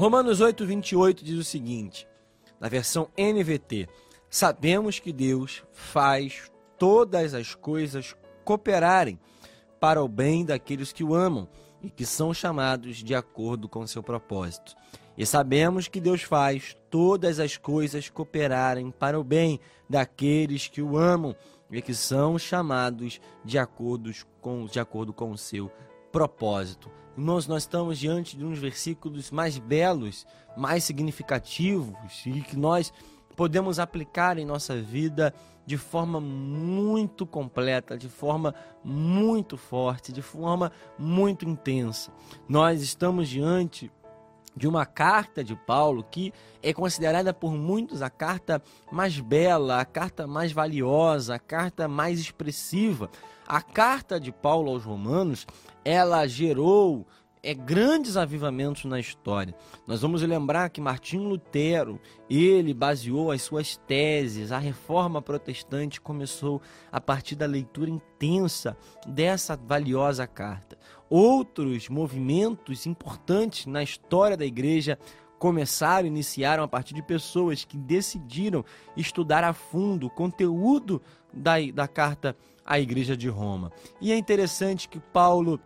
Romanos 8, 28 diz o seguinte, na versão NVT: Sabemos que Deus faz todas as coisas cooperarem para o bem daqueles que o amam e que são chamados de acordo com seu propósito. E sabemos que Deus faz todas as coisas cooperarem para o bem daqueles que o amam e que são chamados de acordo com, de acordo com o seu propósito. Irmãos, nós estamos diante de uns versículos mais belos, mais significativos e que nós podemos aplicar em nossa vida de forma muito completa, de forma muito forte, de forma muito intensa. Nós estamos diante de uma carta de Paulo que é considerada por muitos a carta mais bela, a carta mais valiosa, a carta mais expressiva. A carta de Paulo aos Romanos, ela gerou é, grandes avivamentos na história. Nós vamos lembrar que Martinho Lutero, ele baseou as suas teses, a reforma protestante começou a partir da leitura intensa dessa valiosa carta. Outros movimentos importantes na história da igreja começaram, iniciaram a partir de pessoas que decidiram estudar a fundo o conteúdo da, da carta à igreja de Roma. E é interessante que Paulo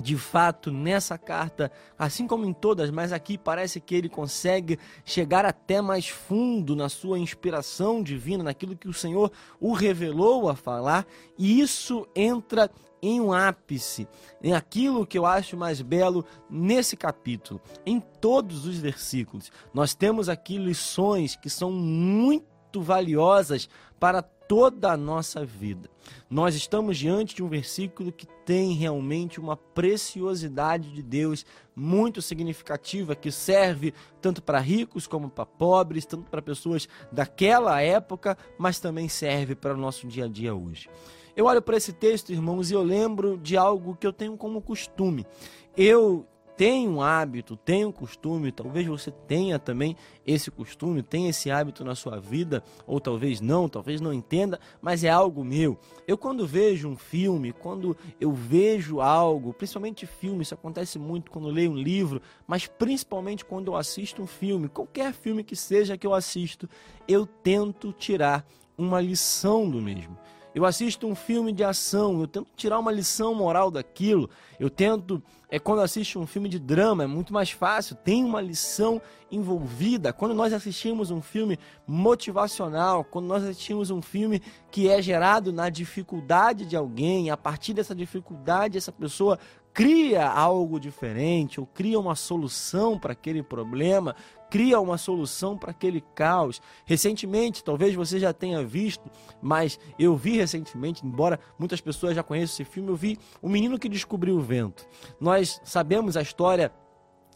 de fato, nessa carta, assim como em todas, mas aqui parece que ele consegue chegar até mais fundo na sua inspiração divina, naquilo que o Senhor o revelou a falar, e isso entra em um ápice, em aquilo que eu acho mais belo nesse capítulo, em todos os versículos. Nós temos aqui lições que são muito valiosas para toda a nossa vida. Nós estamos diante de um versículo que tem realmente uma preciosidade de Deus muito significativa, que serve tanto para ricos como para pobres, tanto para pessoas daquela época, mas também serve para o nosso dia a dia hoje. Eu olho para esse texto, irmãos, e eu lembro de algo que eu tenho como costume. Eu tem um hábito, tem um costume, talvez você tenha também esse costume, tenha esse hábito na sua vida, ou talvez não, talvez não entenda, mas é algo meu. Eu quando vejo um filme, quando eu vejo algo, principalmente filme, isso acontece muito quando leio um livro, mas principalmente quando eu assisto um filme, qualquer filme que seja que eu assisto, eu tento tirar uma lição do mesmo. Eu assisto um filme de ação, eu tento tirar uma lição moral daquilo. Eu tento, é quando assisto um filme de drama, é muito mais fácil, tem uma lição envolvida. Quando nós assistimos um filme motivacional, quando nós assistimos um filme que é gerado na dificuldade de alguém, a partir dessa dificuldade essa pessoa cria algo diferente ou cria uma solução para aquele problema, cria uma solução para aquele caos. Recentemente, talvez você já tenha visto, mas eu vi recentemente, embora muitas pessoas já conheçam esse filme, eu vi O Menino que Descobriu o Vento. Nós sabemos a história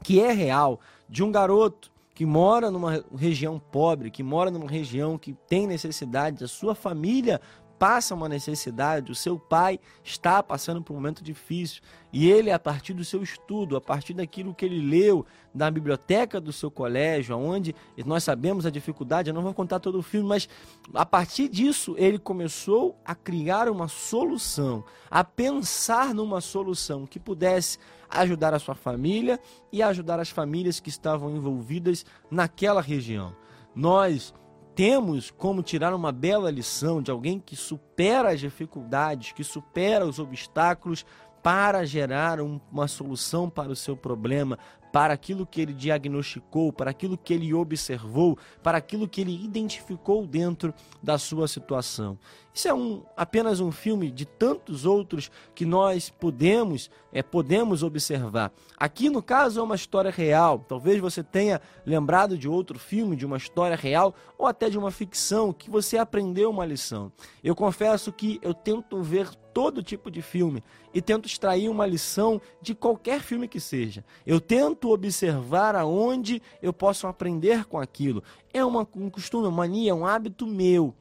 que é real de um garoto que mora numa região pobre, que mora numa região que tem necessidade, a sua família passa uma necessidade, o seu pai está passando por um momento difícil e ele, a partir do seu estudo, a partir daquilo que ele leu na biblioteca do seu colégio, onde nós sabemos a dificuldade, eu não vou contar todo o filme, mas a partir disso ele começou a criar uma solução, a pensar numa solução que pudesse ajudar a sua família e ajudar as famílias que estavam envolvidas naquela região. Nós temos como tirar uma bela lição de alguém que supera as dificuldades, que supera os obstáculos para gerar um, uma solução para o seu problema, para aquilo que ele diagnosticou, para aquilo que ele observou, para aquilo que ele identificou dentro da sua situação. Isso é um, apenas um filme de tantos outros que nós podemos é, podemos observar. Aqui, no caso, é uma história real. Talvez você tenha lembrado de outro filme, de uma história real, ou até de uma ficção, que você aprendeu uma lição. Eu confesso que eu tento ver todo tipo de filme e tento extrair uma lição de qualquer filme que seja. Eu tento observar aonde eu posso aprender com aquilo. É uma, um costume, uma mania, um hábito meu.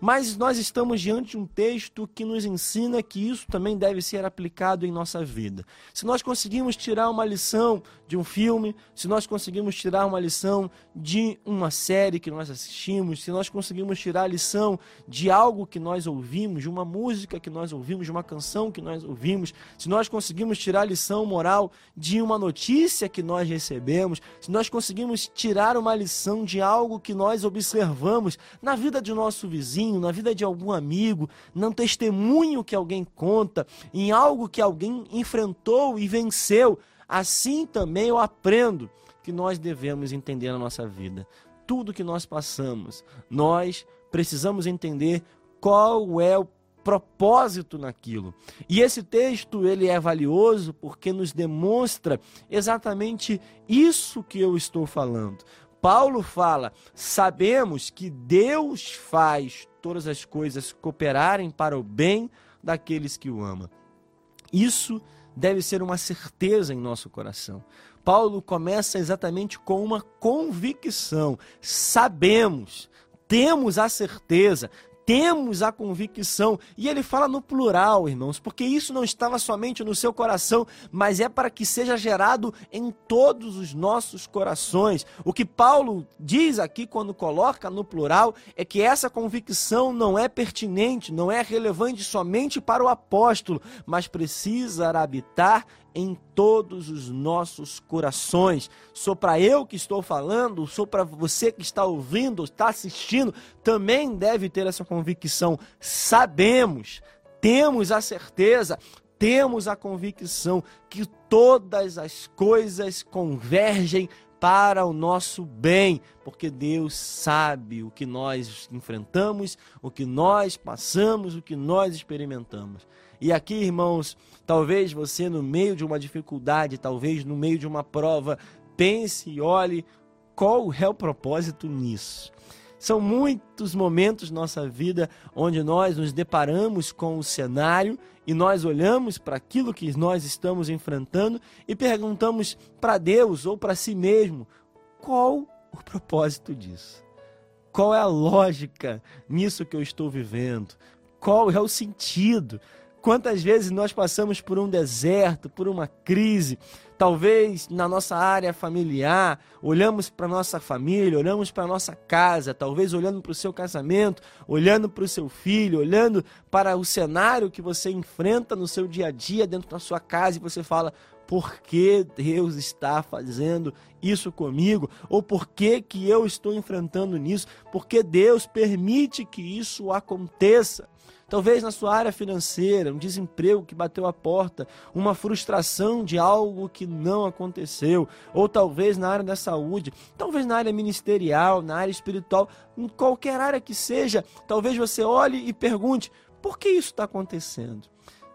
Mas nós estamos diante de um texto que nos ensina que isso também deve ser aplicado em nossa vida. Se nós conseguimos tirar uma lição de um filme, se nós conseguimos tirar uma lição de uma série que nós assistimos, se nós conseguimos tirar a lição de algo que nós ouvimos, de uma música que nós ouvimos, de uma canção que nós ouvimos, se nós conseguimos tirar a lição moral de uma notícia que nós recebemos, se nós conseguimos tirar uma lição de algo que nós observamos na vida de nosso vizinho, vizinho, na vida de algum amigo, num testemunho que alguém conta, em algo que alguém enfrentou e venceu. Assim também eu aprendo que nós devemos entender na nossa vida. Tudo que nós passamos, nós precisamos entender qual é o propósito naquilo. E esse texto ele é valioso porque nos demonstra exatamente isso que eu estou falando. Paulo fala: sabemos que Deus faz todas as coisas cooperarem para o bem daqueles que o amam. Isso deve ser uma certeza em nosso coração. Paulo começa exatamente com uma convicção. Sabemos, temos a certeza, temos a convicção. E ele fala no plural, irmãos, porque isso não estava somente no seu coração, mas é para que seja gerado em todos os nossos corações. O que Paulo diz aqui quando coloca no plural é que essa convicção não é pertinente, não é relevante somente para o apóstolo, mas precisa habitar em todos os nossos corações. Sou para eu que estou falando, sou para você que está ouvindo, está assistindo, também deve ter essa convicção. Sabemos, temos a certeza, temos a convicção que todas as coisas convergem para o nosso bem, porque Deus sabe o que nós enfrentamos, o que nós passamos, o que nós experimentamos. E aqui, irmãos, talvez você no meio de uma dificuldade, talvez no meio de uma prova, pense e olhe qual é o propósito nisso. São muitos momentos nossa vida onde nós nos deparamos com o cenário e nós olhamos para aquilo que nós estamos enfrentando e perguntamos para Deus ou para si mesmo qual o propósito disso. Qual é a lógica nisso que eu estou vivendo? Qual é o sentido? Quantas vezes nós passamos por um deserto, por uma crise, talvez na nossa área familiar, olhamos para nossa família, olhamos para nossa casa, talvez olhando para o seu casamento, olhando para o seu filho, olhando para o cenário que você enfrenta no seu dia a dia dentro da sua casa e você fala: por que Deus está fazendo isso comigo? Ou por que, que eu estou enfrentando nisso? Porque Deus permite que isso aconteça. Talvez na sua área financeira, um desemprego que bateu a porta, uma frustração de algo que não aconteceu, ou talvez na área da saúde, talvez na área ministerial, na área espiritual, em qualquer área que seja, talvez você olhe e pergunte: por que isso está acontecendo?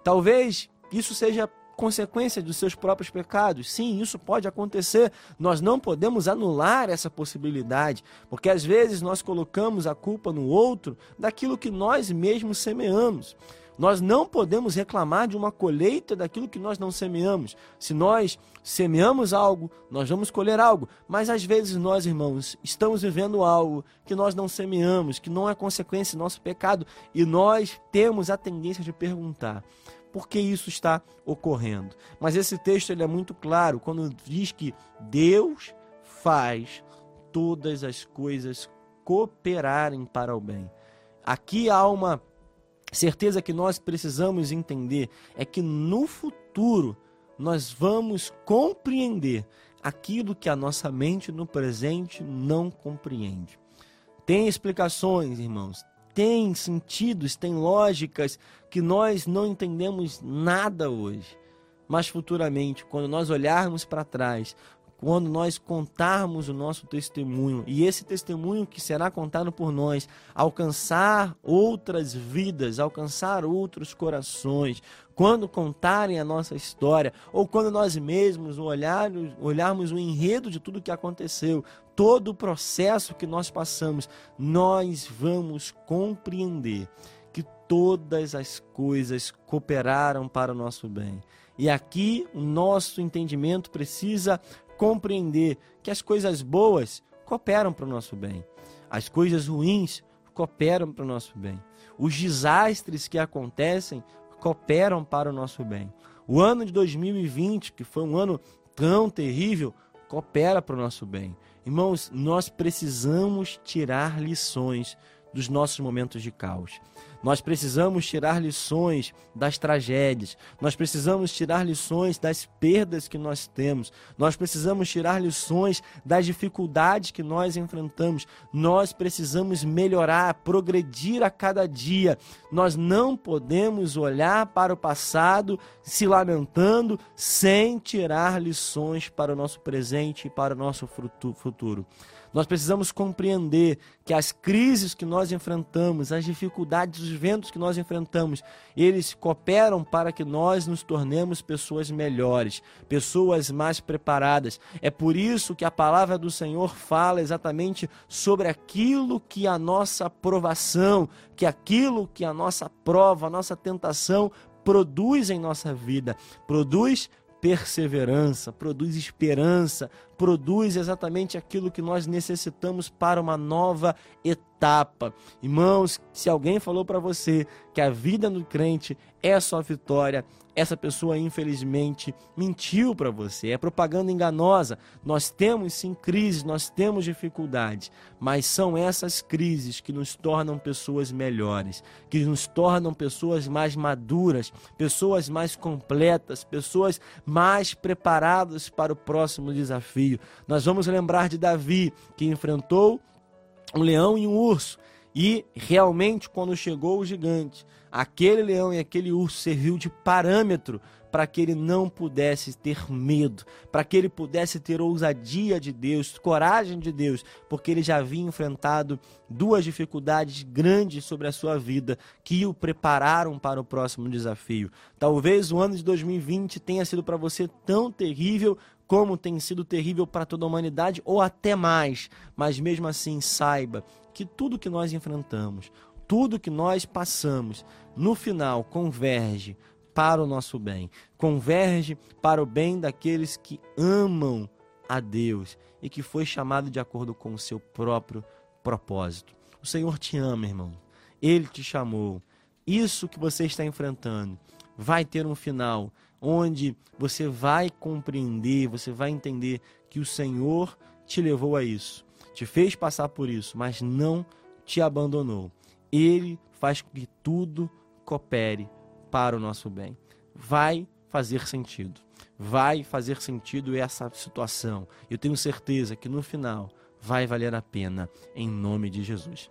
Talvez isso seja consequência dos seus próprios pecados. Sim, isso pode acontecer. Nós não podemos anular essa possibilidade, porque às vezes nós colocamos a culpa no outro daquilo que nós mesmos semeamos. Nós não podemos reclamar de uma colheita daquilo que nós não semeamos. Se nós semeamos algo, nós vamos colher algo. Mas às vezes nós, irmãos, estamos vivendo algo que nós não semeamos, que não é consequência do nosso pecado, e nós temos a tendência de perguntar: por que isso está ocorrendo. Mas esse texto ele é muito claro quando diz que Deus faz todas as coisas cooperarem para o bem. Aqui há uma certeza que nós precisamos entender é que no futuro nós vamos compreender aquilo que a nossa mente no presente não compreende. Tem explicações, irmãos, tem sentidos, tem lógicas que nós não entendemos nada hoje. Mas futuramente, quando nós olharmos para trás, quando nós contarmos o nosso testemunho e esse testemunho que será contado por nós alcançar outras vidas, alcançar outros corações, quando contarem a nossa história ou quando nós mesmos olharmos, olharmos o enredo de tudo que aconteceu, todo o processo que nós passamos, nós vamos compreender que todas as coisas cooperaram para o nosso bem. E aqui o nosso entendimento precisa compreender que as coisas boas cooperam para o nosso bem. As coisas ruins cooperam para o nosso bem. Os desastres que acontecem cooperam para o nosso bem. O ano de 2020, que foi um ano tão terrível, coopera para o nosso bem. Irmãos, nós precisamos tirar lições dos nossos momentos de caos. Nós precisamos tirar lições das tragédias, nós precisamos tirar lições das perdas que nós temos, nós precisamos tirar lições das dificuldades que nós enfrentamos, nós precisamos melhorar, progredir a cada dia. Nós não podemos olhar para o passado se lamentando sem tirar lições para o nosso presente e para o nosso futuro. Nós precisamos compreender que as crises que nós enfrentamos, as dificuldades, os ventos que nós enfrentamos, eles cooperam para que nós nos tornemos pessoas melhores, pessoas mais preparadas. É por isso que a palavra do Senhor fala exatamente sobre aquilo que a nossa provação, que aquilo que a nossa prova, a nossa tentação produz em nossa vida, produz perseverança, produz esperança, produz exatamente aquilo que nós necessitamos para uma nova etapa. Irmãos, se alguém falou para você que a vida no crente é só vitória, essa pessoa infelizmente mentiu para você. É propaganda enganosa. Nós temos sim crises, nós temos dificuldades, mas são essas crises que nos tornam pessoas melhores, que nos tornam pessoas mais maduras, pessoas mais completas, pessoas mais preparadas para o próximo desafio. Nós vamos lembrar de Davi, que enfrentou um leão e um urso. E realmente, quando chegou o gigante, aquele leão e aquele urso serviu de parâmetro para que ele não pudesse ter medo, para que ele pudesse ter ousadia de Deus, coragem de Deus, porque ele já havia enfrentado duas dificuldades grandes sobre a sua vida que o prepararam para o próximo desafio. Talvez o ano de 2020 tenha sido para você tão terrível como tem sido terrível para toda a humanidade ou até mais, mas mesmo assim saiba que tudo que nós enfrentamos, tudo que nós passamos, no final converge para o nosso bem, converge para o bem daqueles que amam a Deus e que foi chamado de acordo com o seu próprio propósito. O Senhor te ama, irmão. Ele te chamou. Isso que você está enfrentando vai ter um final onde você vai compreender, você vai entender que o Senhor te levou a isso, te fez passar por isso, mas não te abandonou. Ele faz com que tudo coopere para o nosso bem. Vai fazer sentido. Vai fazer sentido essa situação. Eu tenho certeza que no final vai valer a pena, em nome de Jesus.